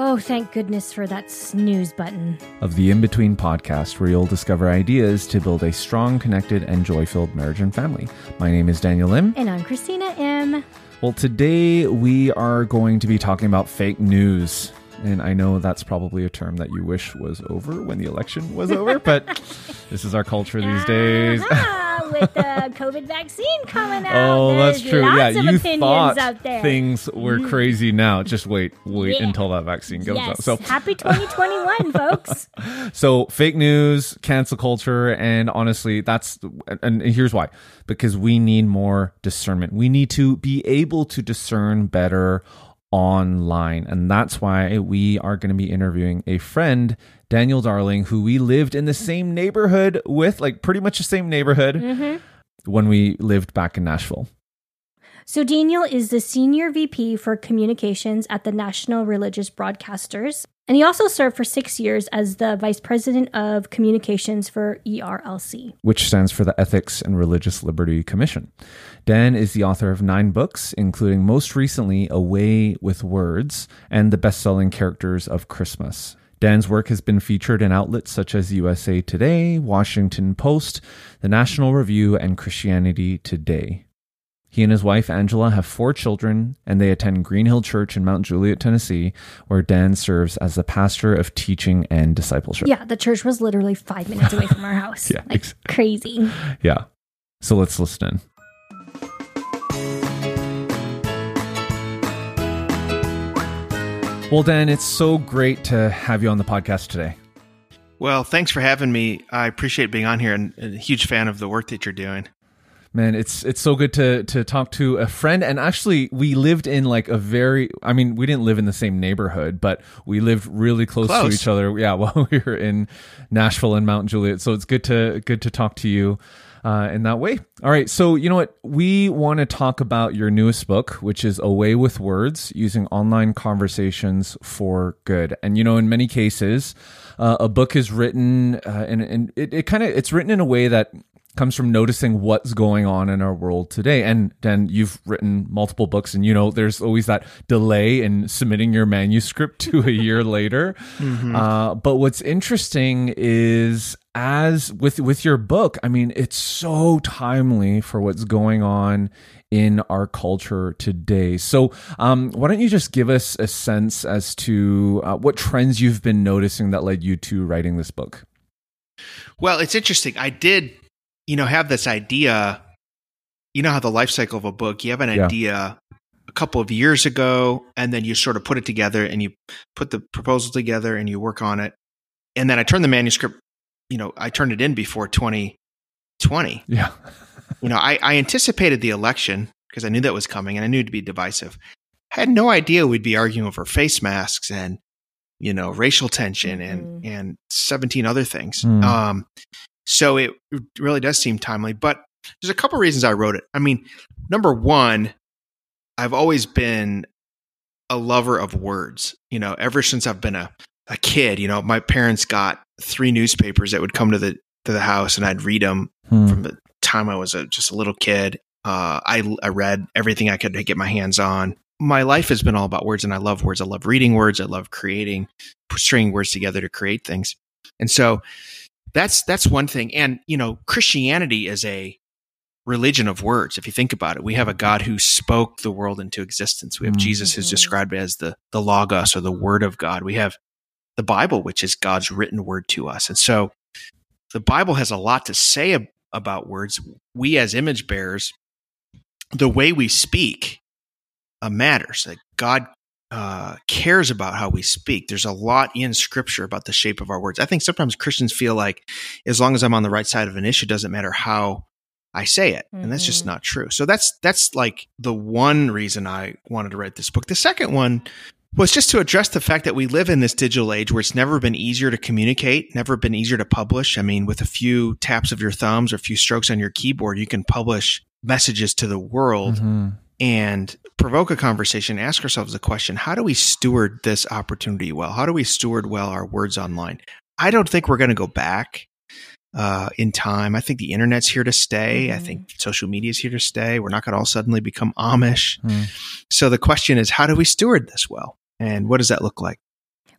Oh, thank goodness for that snooze button. of the In Between podcast, where you'll discover ideas to build a strong, connected, and joy filled marriage and family. My name is Daniel Lim. And I'm Christina M. Well, today we are going to be talking about fake news. And I know that's probably a term that you wish was over when the election was over, but this is our culture these days. Ah, with the COVID vaccine coming out. Oh, that's true. Lots Yeah, of you opinions thought out there. Things were crazy now. Just wait, wait Yeah. until that vaccine goes yes. out. So, Happy 2021, folks. so fake news, cancel culture, and honestly, that's and here's why: because we need more discernment. We need to be able to discern better online, and that's why we are going to be interviewing a friend. Daniel Darling, who we lived in the same neighborhood with, like pretty much the same neighborhood Mm-hmm. when we lived back in Nashville. So, Daniel is the Senior VP for Communications at the National Religious Broadcasters. And he also served for six years as the Vice President of Communications for ERLC. which stands for the Ethics and Religious Liberty Commission. Dan is the author of nine books, including most recently A Way with Words and the best selling characters of Christmas. Dan's work has been featured in outlets such as USA Today, Washington Post, the National Review, and Christianity Today. He and his wife Angela have four children, and they attend Green Hill Church in Mount Juliet, Tennessee, where Dan serves as the pastor of teaching and discipleship. Yeah, the church was literally five minutes away from our house. Yeah, like ex- crazy. Yeah. So let's listen in. Well, Dan, it's so great to have you on the podcast today. Well, thanks for having me. I appreciate being on here and and a huge fan of the work that you're doing. Man, it's it's so good to to talk to a friend and actually we lived in like a very I mean, we didn't live in the same neighborhood, but we lived really close, to each other. Yeah, while we were in Nashville and Mount Juliet. So it's good to good to talk to you uh, in that way. All right, so you know what? We want to talk about your newest book, which is A Way with Words: Using Online Conversations for Good. And you know, in many cases, uh, a book is written, uh, and and it, it kind of it's written in a way that comes from noticing what's going on in our world today. And then you've written multiple books, and you know, there's always that delay in submitting your manuscript to a year later. Uh, but what's interesting is as with with your book, I mean, it's so timely for what's going on in our culture today. So, um, why don't you just give us a sense as to uh, what trends you've been noticing that led you to writing this book? Well, it's interesting. I did, you know, have this idea. You know how the life cycle of a book, you have an Yeah. idea a couple of years ago, and then you sort of put it together and you put the proposal together and you work on it. And then I turned the manuscript, you know, I turned it in before 2020. Yeah. you know, I, I anticipated the election because I knew that was coming and I knew it'd be divisive. I had no idea we'd be arguing over face masks and, you know, racial tension and, and 17 other things. Mm. Um, so it really does seem timely, but there's a couple reasons I wrote it. I mean, number one, I've always been a lover of words, you know, ever since I've been a, a kid, you know, my parents got three newspapers that would come to the, to the house and I'd read them Hmm. from the time I was a, just a little kid. Uh, I, I read everything I could get my hands on. My life has been all about words, and I love words. I love reading words. I love creating, stringing words together to create things. And so that's that's one thing. And you know, Christianity is a religion of words. If you think about it, we have a God who spoke the world into existence. We have Mm. Jesus, who's Mhm. described as the the logos or the Word of God. We have the Bible, which is God's written word to us. And so the Bible has a lot to say ab- about words. We as image bearers, the way we speak uh, matters. Like God uh, cares about how we speak. There's a lot in Scripture about the shape of our words. I think sometimes Christians feel like as long as I'm on the right side of an issue, it doesn't matter how I say it, and that's just Mhm. not true. So that's that's like the one reason I wanted to write this book. The second one was just to address the fact that we live in this digital age where it's never been easier to communicate, never been easier to publish. I mean, with a few taps of your thumbs or a few strokes on your keyboard, you can publish messages to the world mm-hmm. And provoke a conversation. Ask ourselves the question How do we steward this opportunity well? How do we steward well our words online? I don't think we're going to go back uh, in time. I think the internet's here to stay. Mm-hmm. I think social media is here to stay. We're not going to all suddenly become Amish. Mm. So the question is, how do we steward this well? And what does that look like?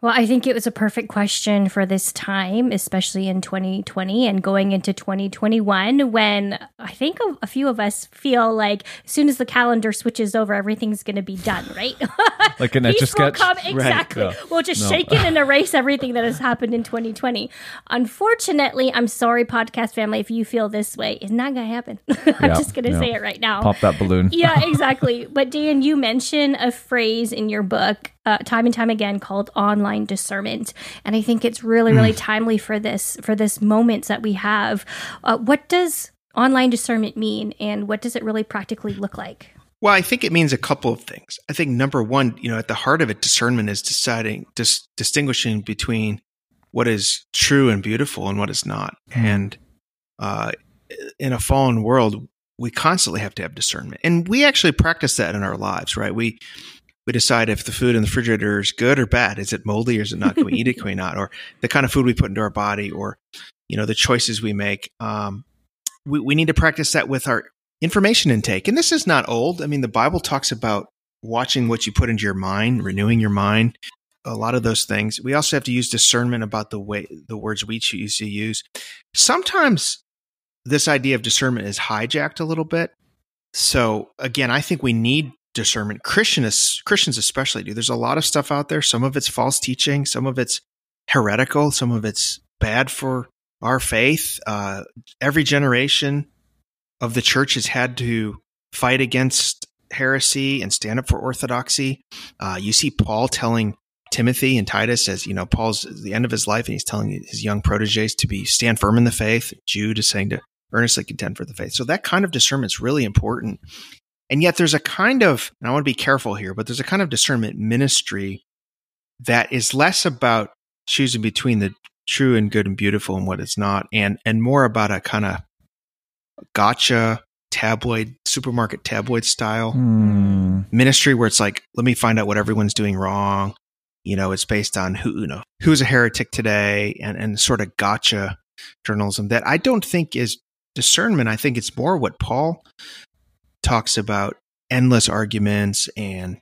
Well, I think it was a perfect question for this time, especially in 2020 and going into 2021, when I think a, a few of us feel like as soon as the calendar switches over, everything's going to be done, right? like an etch a sketch. Come, exactly. Right. We'll just no. shake it and erase everything that has happened in 2020. Unfortunately, I'm sorry, podcast family, if you feel this way, it's not going to happen. I'm just going to say it right now. Pop that balloon. yeah, exactly. But Dan, you mentioned a phrase in your book uh, time and time again called online discernment. And i think it's really really mm. timely for this for this moment that we have. Uh, what does online discernment mean and what does it really practically look like? Well i think it means a couple of things. I think number one you know at the heart of it discernment is deciding dis- distinguishing between what is true and beautiful and what is not. Mm. and uh, in a fallen world we constantly have to have discernment. And we actually practice that in our lives right? We we decide if the food in the refrigerator is good or bad. Is it moldy or is it not? Can we eat it? Can we not? Or the kind of food we put into our body or, you know, the choices we make. Um, we, we need to practice that with our information intake. And this is not old. I mean, the Bible talks about watching what you put into your mind, renewing your mind, a lot of those things. We also have to use discernment about the way the words we choose to use. Sometimes this idea of discernment is hijacked a little bit. So again, I think we need discernment. Christians, Christians especially do. There's a lot of stuff out there. Some of it's false teaching. Some of it's heretical. Some of it's bad for our faith. Uh, every generation of the church has had to fight against heresy and stand up for orthodoxy. Uh, you see Paul telling Timothy and Titus as you know Paul's the end of his life, and he's telling his young proteges to be stand firm in the faith. Jude is saying to earnestly contend for the faith. So that kind of discernment is really important. And yet there's a kind of, and I want to be careful here, but there's a kind of discernment ministry that is less about choosing between the true and good and beautiful and what it's not, and and more about a kind of gotcha tabloid supermarket tabloid style hmm. ministry where it's like, let me find out what everyone's doing wrong. You know, it's based on who you know who's a heretic today and and sort of gotcha journalism that I don't think is discernment. I think it's more what Paul talks about endless arguments and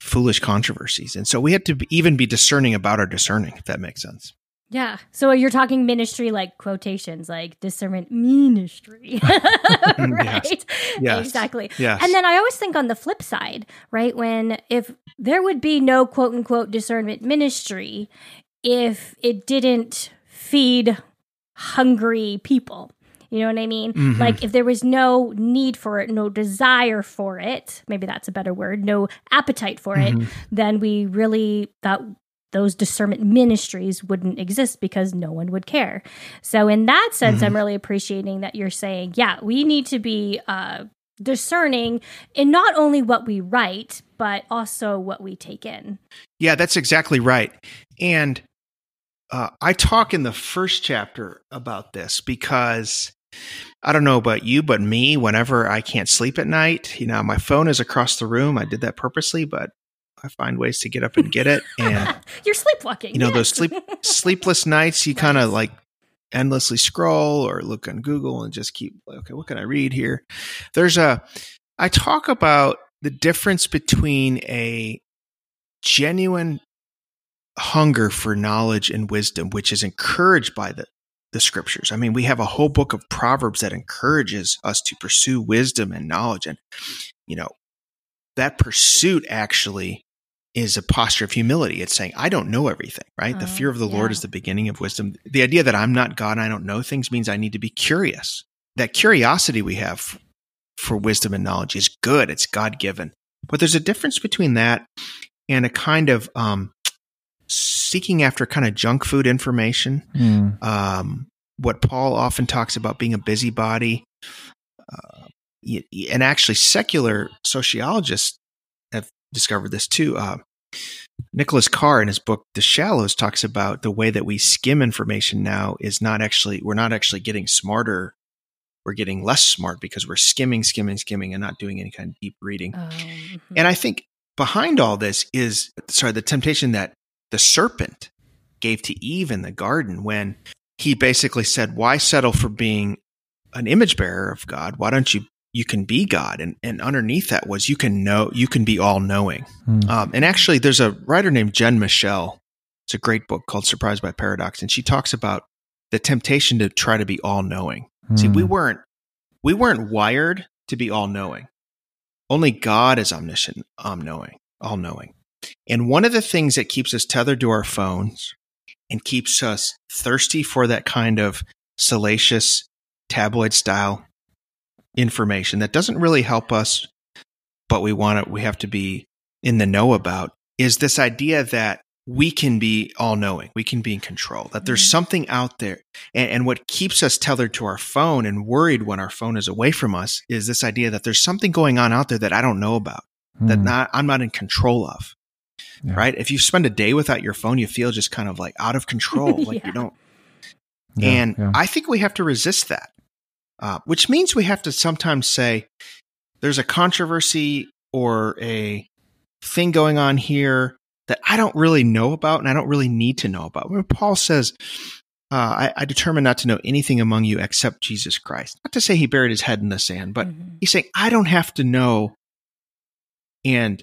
foolish controversies. And so we have to be, even be discerning about our discerning, if that makes sense. Yeah. So you're talking ministry like quotations, like discernment ministry. right? Yes. yes. Exactly. Yes. And then I always think on the flip side, right? When if there would be no quote unquote discernment ministry if it didn't feed hungry people. You know what I mean? Mm-hmm. Like if there was no need for it, no desire for it, maybe that's a better word, no appetite for mm-hmm. it, then we really that those discernment ministries wouldn't exist because no one would care. So in that sense, mm-hmm. I'm really appreciating that you're saying, yeah, we need to be uh, discerning in not only what we write, but also what we take in. Yeah, that's exactly right. And uh, I talk in the first chapter about this because I don't know about you, but me, whenever I can't sleep at night, you know, my phone is across the room. I did that purposely, but I find ways to get up and get it. And you're sleepwalking. You know, yes. those sleep sleepless nights, you nice. kind of like endlessly scroll or look on Google and just keep okay, what can I read here? There's a I talk about the difference between a genuine hunger for knowledge and wisdom, which is encouraged by the the scriptures. I mean, we have a whole book of Proverbs that encourages us to pursue wisdom and knowledge. And, you know, that pursuit actually is a posture of humility. It's saying, I don't know everything, right? the oh, fear of the yeah. Lord is the beginning of wisdom. The idea that I'm not God and I don't know things means I need to be curious. That curiosity we have for wisdom and knowledge is good. It's God given. But there's a difference between that and a kind of um, seeking after kind of junk food information. Mm. Um, what Paul often talks about being a busybody. Uh, and actually, secular sociologists have discovered this too. Uh, Nicholas Carr in his book The Shallows talks about the way that we skim information now is not actually we're not actually getting smarter. We're getting less smart because we're skimming, skimming, skimming, and not doing any kind of deep reading. Oh, mhm. And I think behind all this is sorry, the temptation that the serpent gave to Eve in the garden when he basically said, Why settle for being an image bearer of God? Why don't you you can be God? And and underneath that was you can know you can be all knowing. Hmm. Um, and actually there's a writer named Jen Michel. It's a great book called Surprised by Paradox, and she talks about the temptation to try to be all knowing. See, we Hmm. weren't we weren't wired to be all knowing. Only God is omniscient, all knowing, all knowing. And one of the things that keeps us tethered to our phones and keeps us thirsty for that kind of salacious tabloid style information that doesn't really help us, but we want it, we have to be in the know about is this idea that we can be all knowing, we can be in control, that there's Mhm. something out there. And, and what keeps us tethered to our phone and worried when our phone is away from us is this idea that there's something going on out there that I don't know about, that Hmm. not, I'm not in control of. Yeah. Right. If you spend a day without your phone, you feel just kind of like out of control. Like Yeah. you don't. Yeah, and. I think we have to resist that, uh, which means we have to sometimes say there's a controversy or a thing going on here that I don't really know about and I don't really need to know about. When Paul says, uh, I, I determined not to know anything among you except Jesus Christ. Not to say he buried his head in the sand, but Mhm. he's saying, I don't have to know and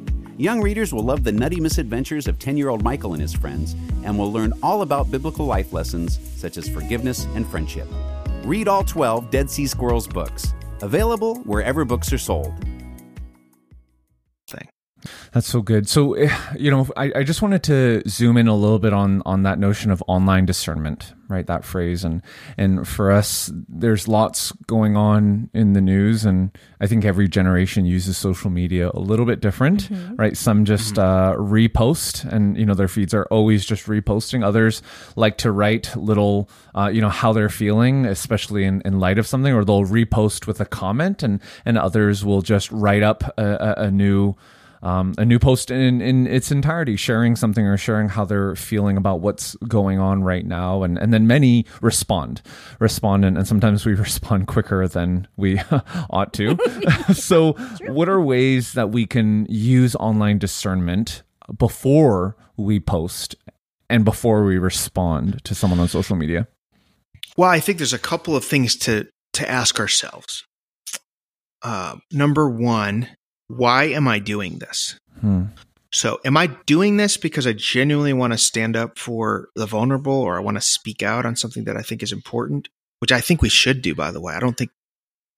Young readers will love the nutty misadventures of 10 year old Michael and his friends and will learn all about biblical life lessons such as forgiveness and friendship. Read all 12 Dead Sea Squirrels books, available wherever books are sold. Thing. That's so good. So, eh, you know, I, I just wanted to zoom in a little bit on on that notion of online discernment, right? That phrase, and and for us, there's lots going on in the news, and I think every generation uses social media a little bit different, right? Some just uh, repost, and you know, their feeds are always just reposting. Others like to write little, uh, you know, how they're feeling, especially in, in light of something, or they'll repost with a comment, and and others will just write up a, a, a new um, a new post in, in its entirety, sharing something or sharing how they're feeling about what's going on right now. And, and then many respond, respond. And, and sometimes we respond quicker than we ought to. so, what are ways that we can use online discernment before we post and before we respond to someone on social media? Well, I think there's a couple of things to to ask ourselves. Uh, number one, why am I doing this? Hmm. So, am I doing this because I genuinely want to stand up for the vulnerable or I want to speak out on something that I think is important, which I think we should do, by the way. I don't think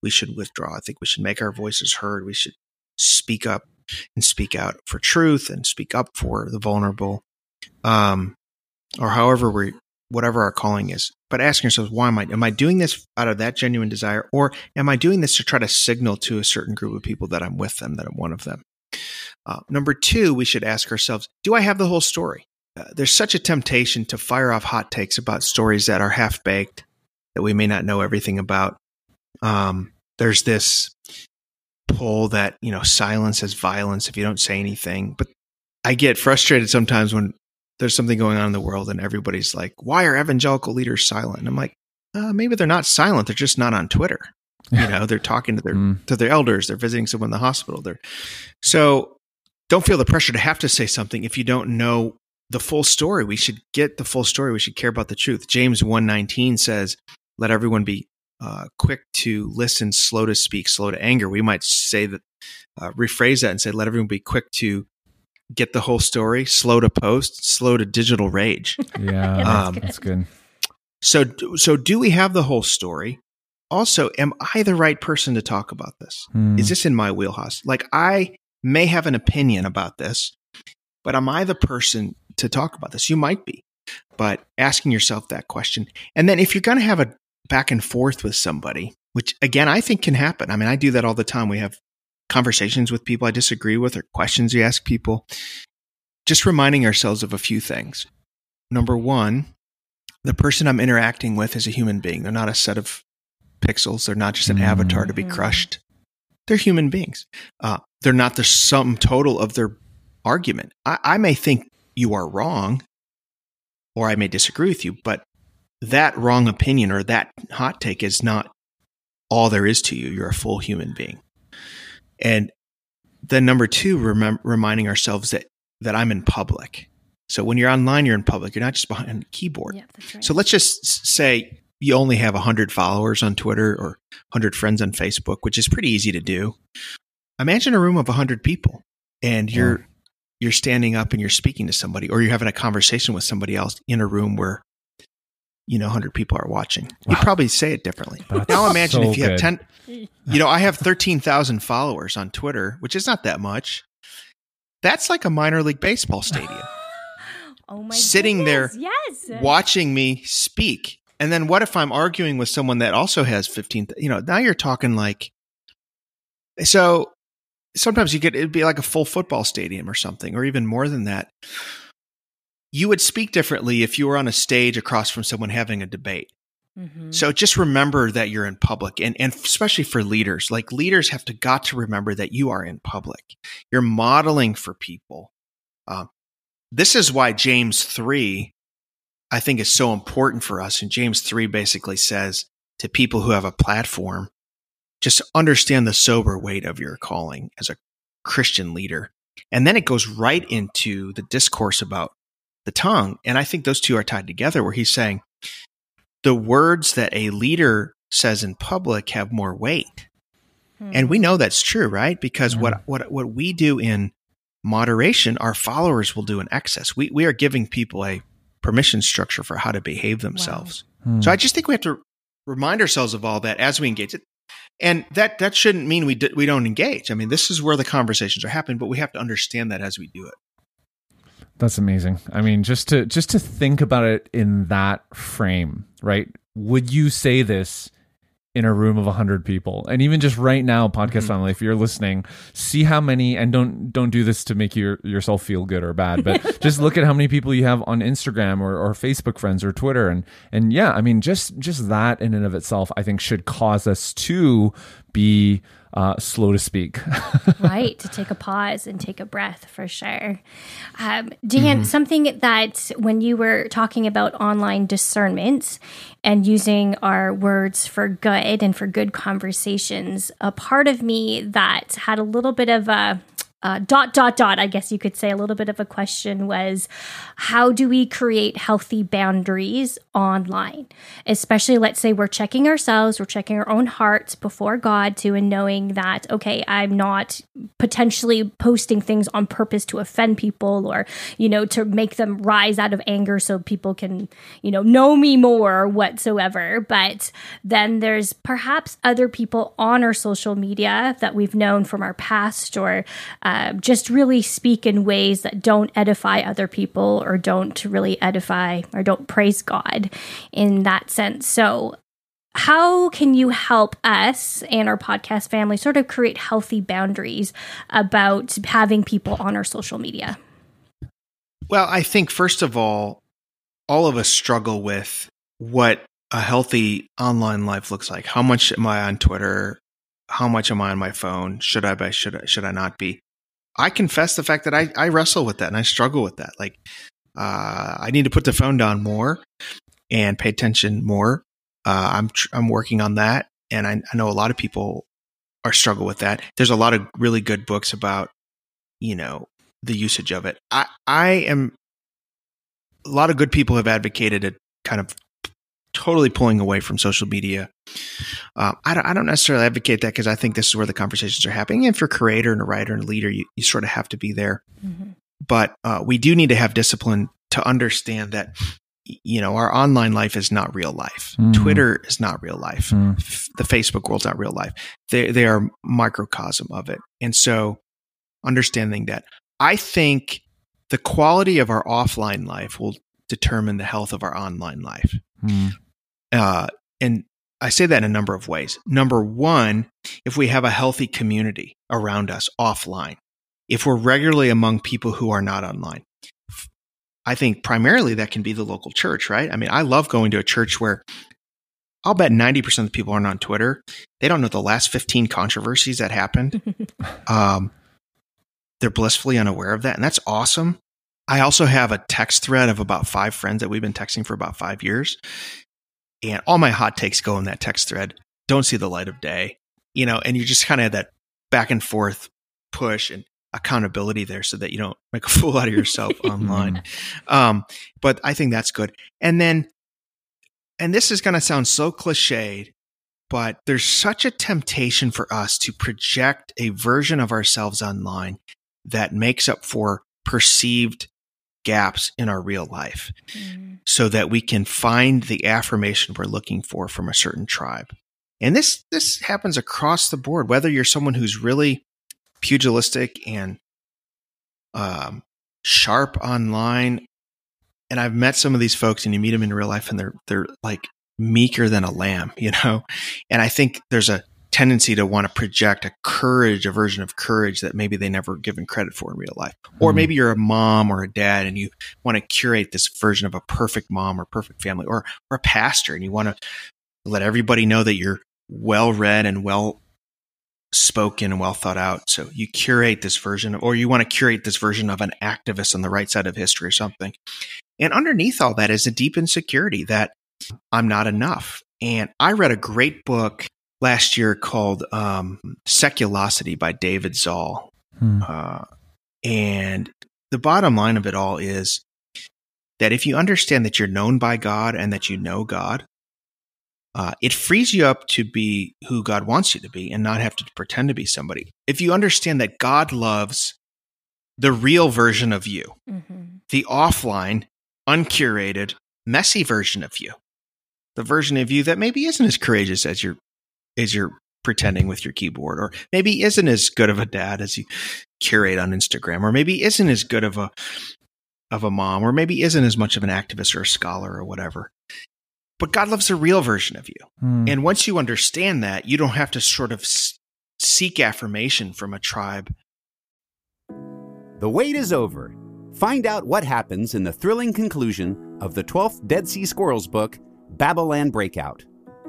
we should withdraw. I think we should make our voices heard. We should speak up and speak out for truth and speak up for the vulnerable, um, or however we, whatever our calling is. But asking ourselves, why am I? Am I doing this out of that genuine desire, or am I doing this to try to signal to a certain group of people that I'm with them, that I'm one of them? Uh, number two, we should ask ourselves, do I have the whole story? Uh, there's such a temptation to fire off hot takes about stories that are half baked, that we may not know everything about. Um, there's this pull that, you know, silence is violence if you don't say anything. But I get frustrated sometimes when there's something going on in the world and everybody's like, why are evangelical leaders silent? And I'm like, uh, maybe they're not silent. They're just not on Twitter. You know, they're talking to their Mm. to their elders. They're visiting someone in the hospital. They're so don't feel the pressure to have to say something if you don't know the full story. We should get the full story. We should care about the truth. James one nineteen says, "Let everyone be uh, quick to listen, slow to speak, slow to anger." We might say that, uh, rephrase that and say, "Let everyone be quick to get the whole story, slow to post, slow to digital rage." Yeah, Yeah, that's um, good. that's good. So, so do we have the whole story? Also, am I the right person to talk about this? Hmm. Is this in my wheelhouse? Like, I may have an opinion about this, but am I the person to talk about this? You might be, but asking yourself that question. And then if you're going to have a back and forth with somebody, which again, I think can happen. I mean, I do that all the time. We have conversations with people I disagree with or questions you ask people. Just reminding ourselves of a few things. Number one, the person I'm interacting with is a human being. They're not a set of pixels. They're not just an mm. avatar to be crushed. They're human beings. Uh, they're not the sum total of their argument. I, I may think you are wrong, or I may disagree with you, but that wrong opinion or that hot take is not all there is to you. You're a full human being. And then number two, remem- reminding ourselves that that I'm in public. So when you're online, you're in public. You're not just behind a keyboard. Yep, right. So let's just say you only have 100 followers on Twitter or 100 friends on Facebook, which is pretty easy to do. Imagine a room of 100 people and you're yeah. you're standing up and you're speaking to somebody or you're having a conversation with somebody else in a room where you know 100 people are watching. You'd probably say it differently. That's now imagine so if you good. have 10 you know, I have 13,000 followers on Twitter, which is not that much. That's like a minor league baseball stadium. oh my Sitting goodness. there yes. watching me speak and then what if I'm arguing with someone that also has 15, you know, now you're talking like, so sometimes you get, it'd be like a full football stadium or something, or even more than that. You would speak differently if you were on a stage across from someone having a debate. Mm-hmm. So just remember that you're in public and, and especially for leaders, like leaders have to got to remember that you are in public. You're modeling for people. Uh, this is why James 3 I think is so important for us. And James 3 basically says to people who have a platform, just understand the sober weight of your calling as a Christian leader. And then it goes right into the discourse about the tongue. And I think those two are tied together where he's saying the words that a leader says in public have more weight. Hmm. And we know that's true, right? Because what, what, what we do in moderation, our followers will do in excess. We, we are giving people a permission structure for how to behave themselves. Wow. Hmm. So I just think we have to remind ourselves of all that as we engage it. And that that shouldn't mean we d- we don't engage. I mean, this is where the conversations are happening, but we have to understand that as we do it. That's amazing. I mean, just to just to think about it in that frame, right? Would you say this in a room of 100 people and even just right now podcast mm-hmm. family if you're listening see how many and don't don't do this to make your, yourself feel good or bad but just look at how many people you have on instagram or, or facebook friends or twitter and and yeah i mean just just that in and of itself i think should cause us to be uh, slow to speak. right, to take a pause and take a breath for sure. Um, Dan, mm-hmm. something that when you were talking about online discernment and using our words for good and for good conversations, a part of me that had a little bit of a uh, dot dot dot i guess you could say a little bit of a question was how do we create healthy boundaries online? Especially let's say we're checking ourselves we're checking our own hearts before god too and knowing that okay i'm not potentially posting things on purpose to offend people or you know to make them rise out of anger so people can you know know me more whatsoever. But then there's perhaps other people on our social media that we've known from our past or uh, uh, just really speak in ways that don't edify other people or don't really edify or don't praise God in that sense. So, how can you help us and our podcast family sort of create healthy boundaries about having people on our social media? Well, I think first of all, all of us struggle with what a healthy online life looks like. How much am I on Twitter? How much am I on my phone? Should I be? Should I? Should I not be? I confess the fact that I, I wrestle with that and I struggle with that. Like, uh, I need to put the phone down more and pay attention more. Uh, I'm tr- I'm working on that, and I, I know a lot of people are struggle with that. There's a lot of really good books about, you know, the usage of it. I I am. A lot of good people have advocated a kind of totally pulling away from social media. Uh, I, don't, I, don't, necessarily advocate that because I think this is where the conversations are happening. And for a creator and a writer and a leader, you, you sort of have to be there. Mm-hmm. But uh, we do need to have discipline to understand that you know our online life is not real life. Mm. Twitter is not real life. Mm. F- the Facebook world's not real life. They they are microcosm of it. And so understanding that, I think the quality of our offline life will determine the health of our online life. Uh, and I say that in a number of ways. Number one, if we have a healthy community around us offline, if we're regularly among people who are not online, I think primarily that can be the local church, right? I mean, I love going to a church where I'll bet 90% of the people aren't on Twitter. They don't know the last 15 controversies that happened. um, they're blissfully unaware of that. And that's awesome. I also have a text thread of about five friends that we've been texting for about five years. And all my hot takes go in that text thread. Don't see the light of day, you know, and you just kind of have that back and forth push and accountability there so that you don't make a fool out of yourself online. Um, but I think that's good. And then, and this is going to sound so cliched, but there's such a temptation for us to project a version of ourselves online that makes up for perceived gaps in our real life Mm. so that we can find the affirmation we're looking for from a certain tribe. And this this happens across the board whether you're someone who's really pugilistic and um, sharp online and I've met some of these folks and you meet them in real life and they're they're like meeker than a lamb, you know. And I think there's a tendency to want to project a courage, a version of courage that maybe they never given credit for in real life. Or Hmm. maybe you're a mom or a dad and you want to curate this version of a perfect mom or perfect family or or a pastor and you want to let everybody know that you're well read and well spoken and well thought out. So you curate this version of, or you want to curate this version of an activist on the right side of history or something. And underneath all that is a deep insecurity that I'm not enough. And I read a great book last year called um, Seculosity by David Zahl. Hmm. Uh, and the bottom line of it all is that if you understand that you're known by God and that you know God, uh, it frees you up to be who God wants you to be and not have to pretend to be somebody. If you understand that God loves the real version of you, Mhm. the offline, uncurated, messy version of you, the version of you that maybe isn't as courageous as you're as you're pretending with your keyboard, or maybe isn't as good of a dad as you curate on Instagram, or maybe isn't as good of a of a mom, or maybe isn't as much of an activist or a scholar or whatever. But God loves the real version of you. Hmm. And once you understand that, you don't have to sort of s- seek affirmation from a tribe. The wait is over. Find out what happens in the thrilling conclusion of the 12th Dead Sea Squirrels book, Babylon Breakout.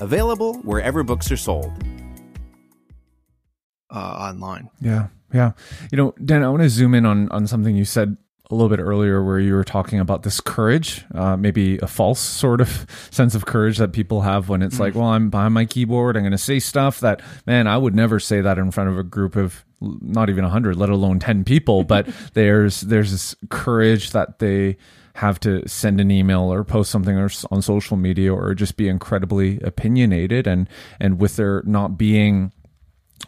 available wherever books are sold. Uh, online. Yeah, yeah. You know, Dan, I want to zoom in on on something you said a little bit earlier, where you were talking about this courage, uh, maybe a false sort of sense of courage that people have when it's like, well, I'm behind my keyboard, I'm going to say stuff that, man, I would never say that in front of a group of not even hundred, let alone ten people. But there's there's this courage that they have to send an email or post something or on social media or just be incredibly opinionated and and with there not being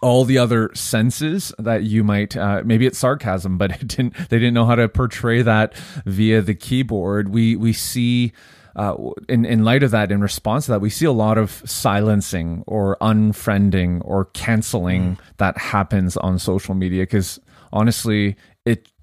all the other senses that you might uh, maybe it's sarcasm but it didn't they didn't know how to portray that via the keyboard. We we see uh, in in light of that in response to that we see a lot of silencing or unfriending or canceling that happens on social media because honestly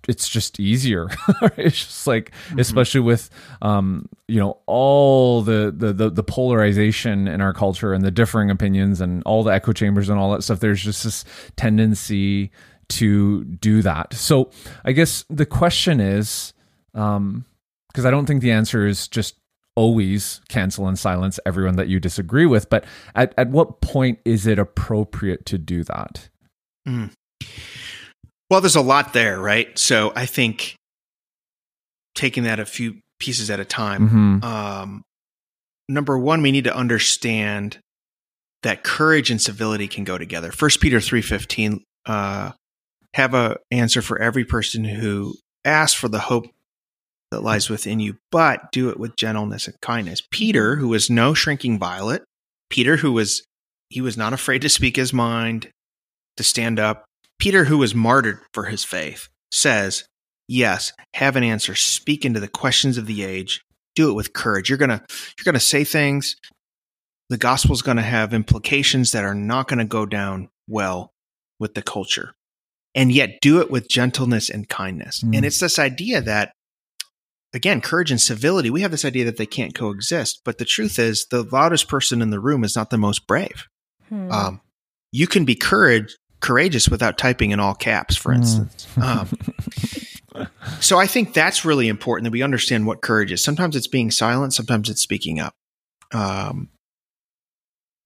it's just easier. It's just like especially with um you know all the, the the the polarization in our culture and the differing opinions and all the echo chambers and all that stuff there's just this tendency to do that. So i guess the question is um because i don't think the answer is just always cancel and silence everyone that you disagree with but at, at what point is it appropriate to do that? Mm. Well, there's a lot there, right? So I think taking that a few pieces at a time. mm-hmm. Um, number one, we need to understand that courage and civility can go together. First Peter three fifteen. Uh, have a answer for every person who asks for the hope that lies within you, but do it with gentleness and kindness. Peter, who was no shrinking violet, Peter, who was he was not afraid to speak his mind, to stand up. Peter, who was martyred for his faith, says, Yes, have an answer. Speak into the questions of the age. Do it with courage. You're gonna you're gonna say things. The gospel's gonna have implications that are not gonna go down well with the culture. And yet do it with gentleness and kindness. Mm. And it's this idea that again, courage and civility, we have this idea that they can't coexist. But the truth is, the loudest person in the room is not the most brave. Hmm. Um, you can be courage, courageous without typing in all caps, for Mm. instance. Um, so I think that's really important that we understand what courage is. Sometimes it's being silent, sometimes it's speaking up. Um,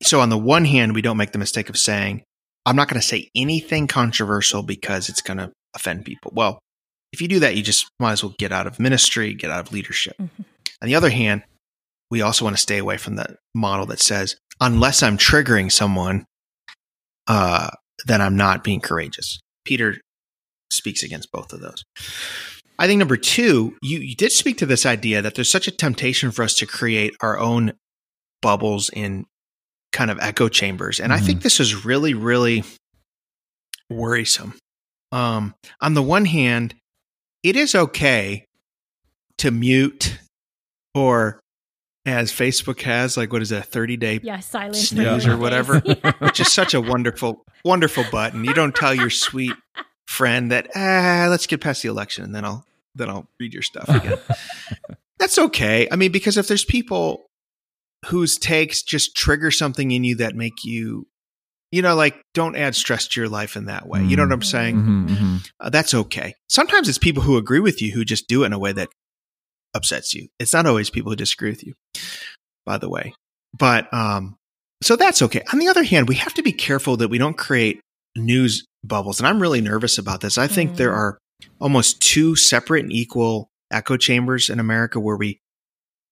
so on the one hand, we don't make the mistake of saying, I'm not going to say anything controversial because it's going to offend people. Well, if you do that, you just might as well get out of ministry, get out of leadership. Mhm. On the other hand, we also want to stay away from the model that says, unless I'm triggering someone, uh, then I'm not being courageous. Peter speaks against both of those. I think number two, you, you did speak to this idea that there's such a temptation for us to create our own bubbles in kind of echo chambers. And I Mhm. think this is really, really worrisome. Um, on the one hand, it is okay to mute or as Facebook has, like what is that, 30 day yeah, silence. snooze or whatever, Yeah. which is such a wonderful, wonderful button. You don't tell your sweet friend that, ah, let's get past the election and then I'll, then I'll read your stuff again. That's okay. I mean, because if there's people whose takes just trigger something in you that make you, you know, like don't add stress to your life in that way. You know what I'm Mhm. saying? Mhm, mhm. Uh, that's okay. Sometimes it's people who agree with you who just do it in a way that upsets you. It's not always people who disagree with you, by the way. But um, so that's okay. On the other hand, we have to be careful that we don't create news bubbles. And I'm really nervous about this. I think Mm. there are almost two separate and equal echo chambers in America where we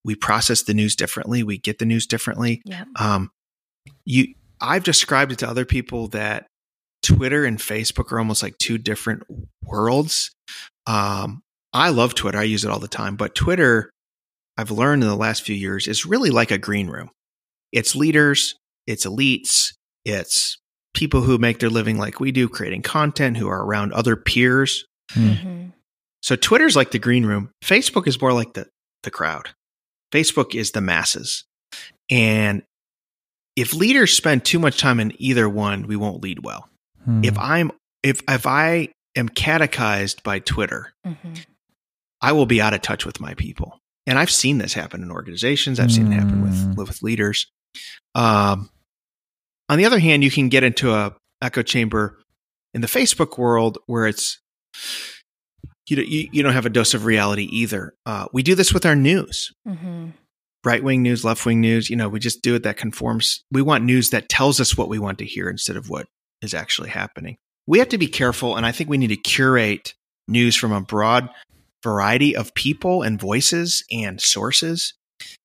we process the news differently, we get the news differently. yeah. Um, you, I've described it to other people that Twitter and Facebook are almost like two different worlds. Um, I love Twitter; I use it all the time. But Twitter, I've learned in the last few years, is really like a green room. It's leaders, it's elites, it's people who make their living like we do, creating content, who are around other peers. Mhm. So Twitter's like the green room. Facebook is more like the the crowd. Facebook is the masses. And if leaders spend too much time in either one, we won't lead well. Hmm. If I'm if if I am catechized by Twitter, Mhm. I will be out of touch with my people. And I've seen this happen in organizations. I've seen it happen Mm. with with leaders. Um, on the other hand, you can get into a echo chamber in the Facebook world where it's you don't, you, you don't have a dose of reality either. Uh, we do this with our news, Mhm. right wing news, left wing news. You know, we just do it that conforms. We want news that tells us what we want to hear instead of what is actually happening. We have to be careful, and I think we need to curate news from a broad variety of people and voices and sources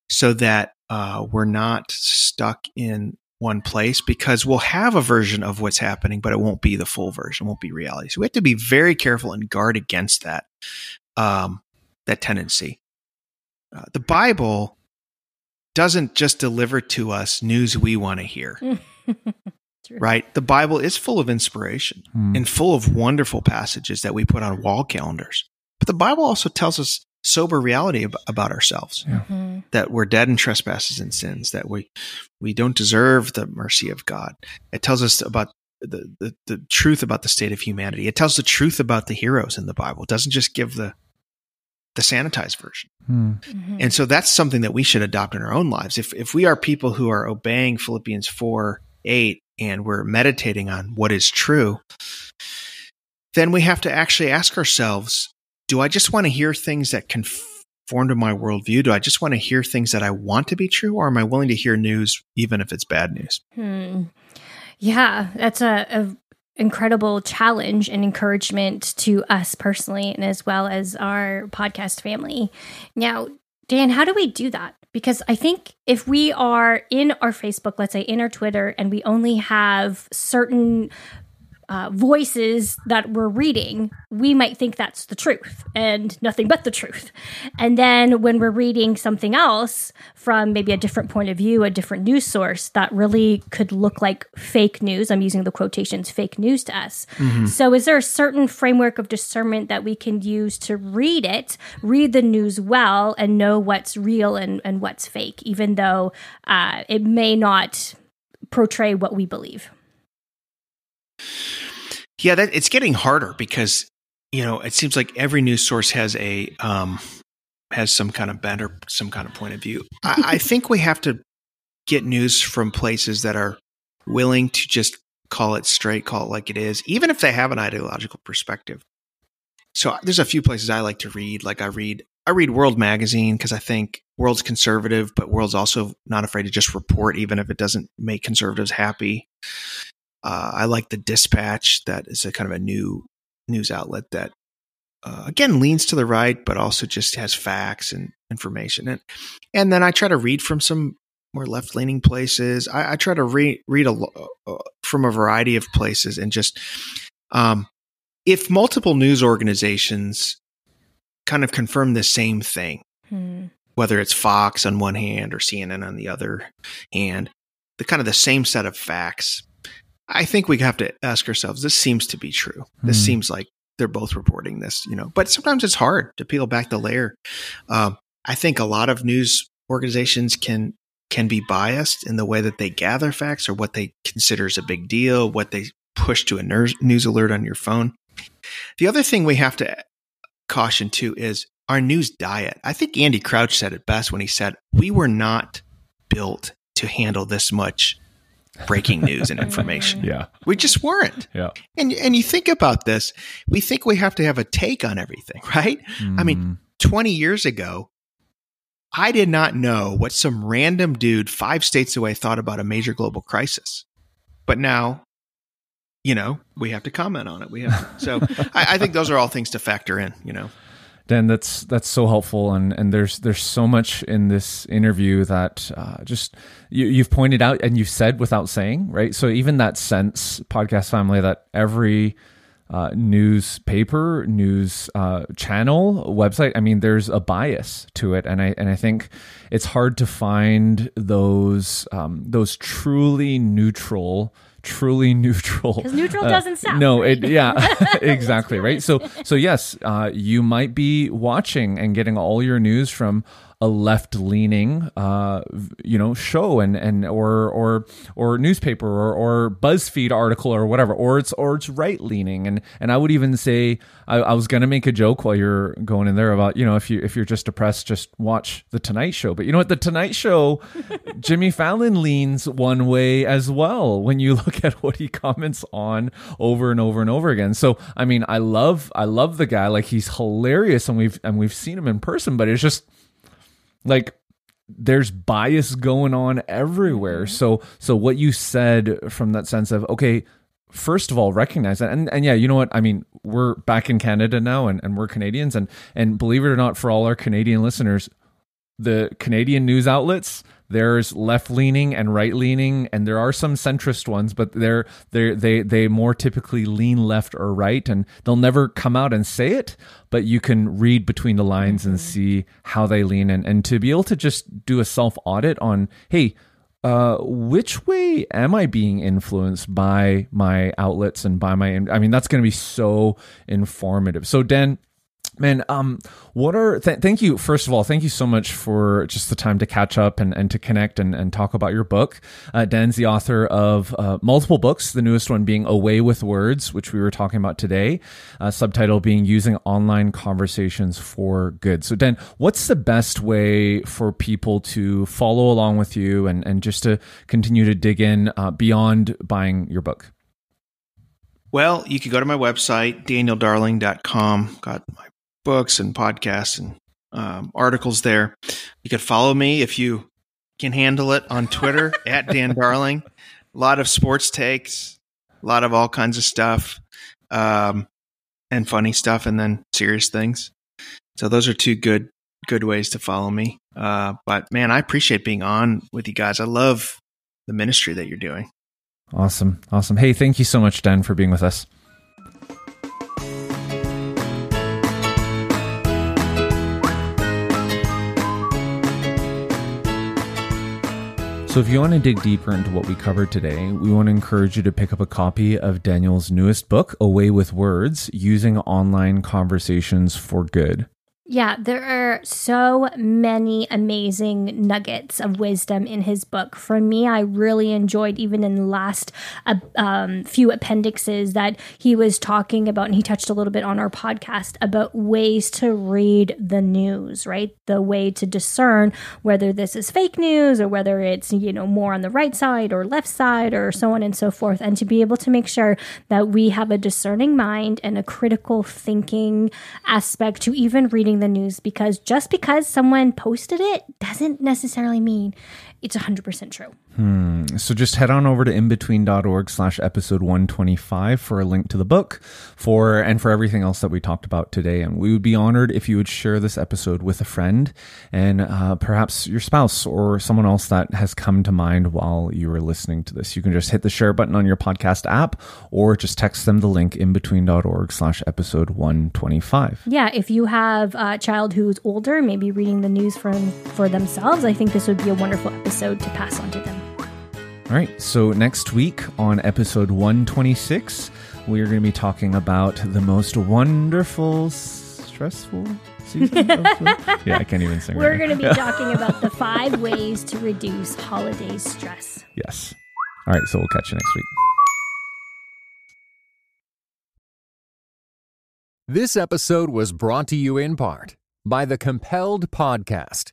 so that uh, we're not stuck in one place because we'll have a version of what's happening, but it won't be the full version, won't be reality. So we have to be very careful and guard against that um, that tendency. Uh, the Bible doesn't just deliver to us news we want to hear, right? The Bible is full of inspiration Hmm. and full of wonderful passages that we put on wall calendars. But the Bible also tells us sober reality ab- about ourselves Mhm. that we're dead in trespasses and sins, that we we don't deserve the mercy of God. It tells us about the, the, the truth about the state of humanity. It tells the truth about the heroes in the Bible. It doesn't just give the the sanitized version. Hmm. Mhm. And so that's something that we should adopt in our own lives. If if we are people who are obeying Philippians 4, 8, and we're meditating on what is true, then we have to actually ask ourselves, do I just want to hear things that conform to my worldview? Do I just want to hear things that I want to be true, or am I willing to hear news even if it's bad news? Hmm. Yeah, that's a, a incredible challenge and encouragement to us personally, and as well as our podcast family. Now, Dan, how do we do that? Because I think if we are in our Facebook, let's say in our Twitter, and we only have certain uh, voices that we're reading, we might think that's the truth and nothing but the truth. And then when we're reading something else from maybe a different point of view, a different news source that really could look like fake news, I'm using the quotations fake news to us. Mm-hmm. So, is there a certain framework of discernment that we can use to read it, read the news well, and know what's real and, and what's fake, even though uh, it may not portray what we believe? Yeah, that it's getting harder because you know it seems like every news source has a um, has some kind of bent or some kind of point of view. I, I think we have to get news from places that are willing to just call it straight, call it like it is, even if they have an ideological perspective. So there's a few places I like to read. Like I read, I read World Magazine because I think World's conservative, but World's also not afraid to just report, even if it doesn't make conservatives happy. Uh, I like the Dispatch. That is a kind of a new news outlet that, uh, again, leans to the right, but also just has facts and information. And and then I try to read from some more left leaning places. I, I, try to read read a, uh, from a variety of places and just um, if multiple news organizations kind of confirm the same thing, hmm. whether it's Fox on one hand or CNN on the other hand, the kind of the same set of facts I think we have to ask ourselves this seems to be true. This mm. seems like they're both reporting this, you know, but sometimes it's hard to peel back the layer. Um, I think a lot of news organizations can can be biased in the way that they gather facts or what they consider as a big deal, what they push to a news alert on your phone. The other thing we have to caution too is our news diet. I think Andy Crouch said it best when he said, "We were not built to handle this much breaking news and information. yeah. We just weren't. Yeah. And and you think about this, we think we have to have a take on everything, right? Mm. I mean, mm. 20 years ago, I did not know what some random dude 5 states away thought about a major global crisis. But now you know, we have to comment on it. We have to, so I, I think those are all things to factor in, you know. Dan, that's that's so helpful, and and there's there's so much in this interview that uh, just you, you've pointed out and you've said without saying, right? So even that sense, podcast family, that every uh, newspaper, news uh, channel, website. I mean, there's a bias to it, and I and I think it's hard to find those um, those truly neutral truly neutral. Because neutral uh, doesn't sound. No, it yeah, exactly right. So so yes, uh, you might be watching and getting all your news from a left leaning uh, you know show and and or or or newspaper or, or BuzzFeed article or whatever or it's or it's right leaning and and I would even say I, I, was gonna make a joke while you're going in there about you know if you if you're just depressed just watch the Tonight Show. But you know what? The Tonight Show Jimmy Fallon leans one way as well when you look at what he comments on over and over and over again. So I mean I love I love the guy. Like he's hilarious and we've and we've seen him in person but it's just like there's bias going on everywhere. Mm-hmm. So so what you said from that sense of okay, first of all recognize that and, and yeah you know what i mean we're back in canada now and, and we're canadians and and believe it or not for all our canadian listeners the canadian news outlets there's left leaning and right leaning, and there are some centrist ones, but they're they they they more typically lean left or right, and they'll never come out and say it, but you can read between the lines mm-hmm. and see how they lean, and and to be able to just do a self audit on, hey. Uh, which way am I being influenced by my outlets and by my? I mean, that's going to be so informative. So, Dan, Man, um, what are th- thank you first of all, thank you so much for just the time to catch up and, and to connect and, and talk about your book. Uh, Dan's the author of uh, multiple books, the newest one being A Way with Words, which we were talking about today, uh, subtitle being Using Online Conversations for Good. So, Dan, what's the best way for people to follow along with you and, and just to continue to dig in uh, beyond buying your book? Well, you can go to my website, danieldarling.com. Got my books and podcasts and um, articles there. You could follow me if you can handle it on Twitter at Dan Darling. A lot of sports takes, a lot of all kinds of stuff, um, and funny stuff, and then serious things. So those are two good good ways to follow me. Uh, but man, I appreciate being on with you guys. I love the ministry that you're doing. Awesome. Awesome. Hey, thank you so much, Dan, for being with us. So, if you want to dig deeper into what we covered today, we want to encourage you to pick up a copy of Daniel's newest book, A Way with Words Using Online Conversations for Good. Yeah, there are so many amazing nuggets of wisdom in his book. For me, I really enjoyed even in the last uh, um, few appendixes that he was talking about, and he touched a little bit on our podcast about ways to read the news, right? The way to discern whether this is fake news or whether it's, you know, more on the right side or left side or so on and so forth. And to be able to make sure that we have a discerning mind and a critical thinking aspect to even reading the news because just because someone posted it doesn't necessarily mean it's 100% true. Hmm. So just head on over to inbetween.org slash episode 125 for a link to the book for and for everything else that we talked about today. And we would be honored if you would share this episode with a friend and uh, perhaps your spouse or someone else that has come to mind while you were listening to this. You can just hit the share button on your podcast app or just text them the link inbetween.org slash episode 125. Yeah, if you have a child who's older, maybe reading the news from for themselves, I think this would be a wonderful episode to pass on to them. All right. So next week on episode 126, we are going to be talking about the most wonderful, stressful season. of yeah, I can't even sing. We're right going to now. be talking about the five ways to reduce holiday stress. Yes. All right. So we'll catch you next week. This episode was brought to you in part by the Compelled Podcast,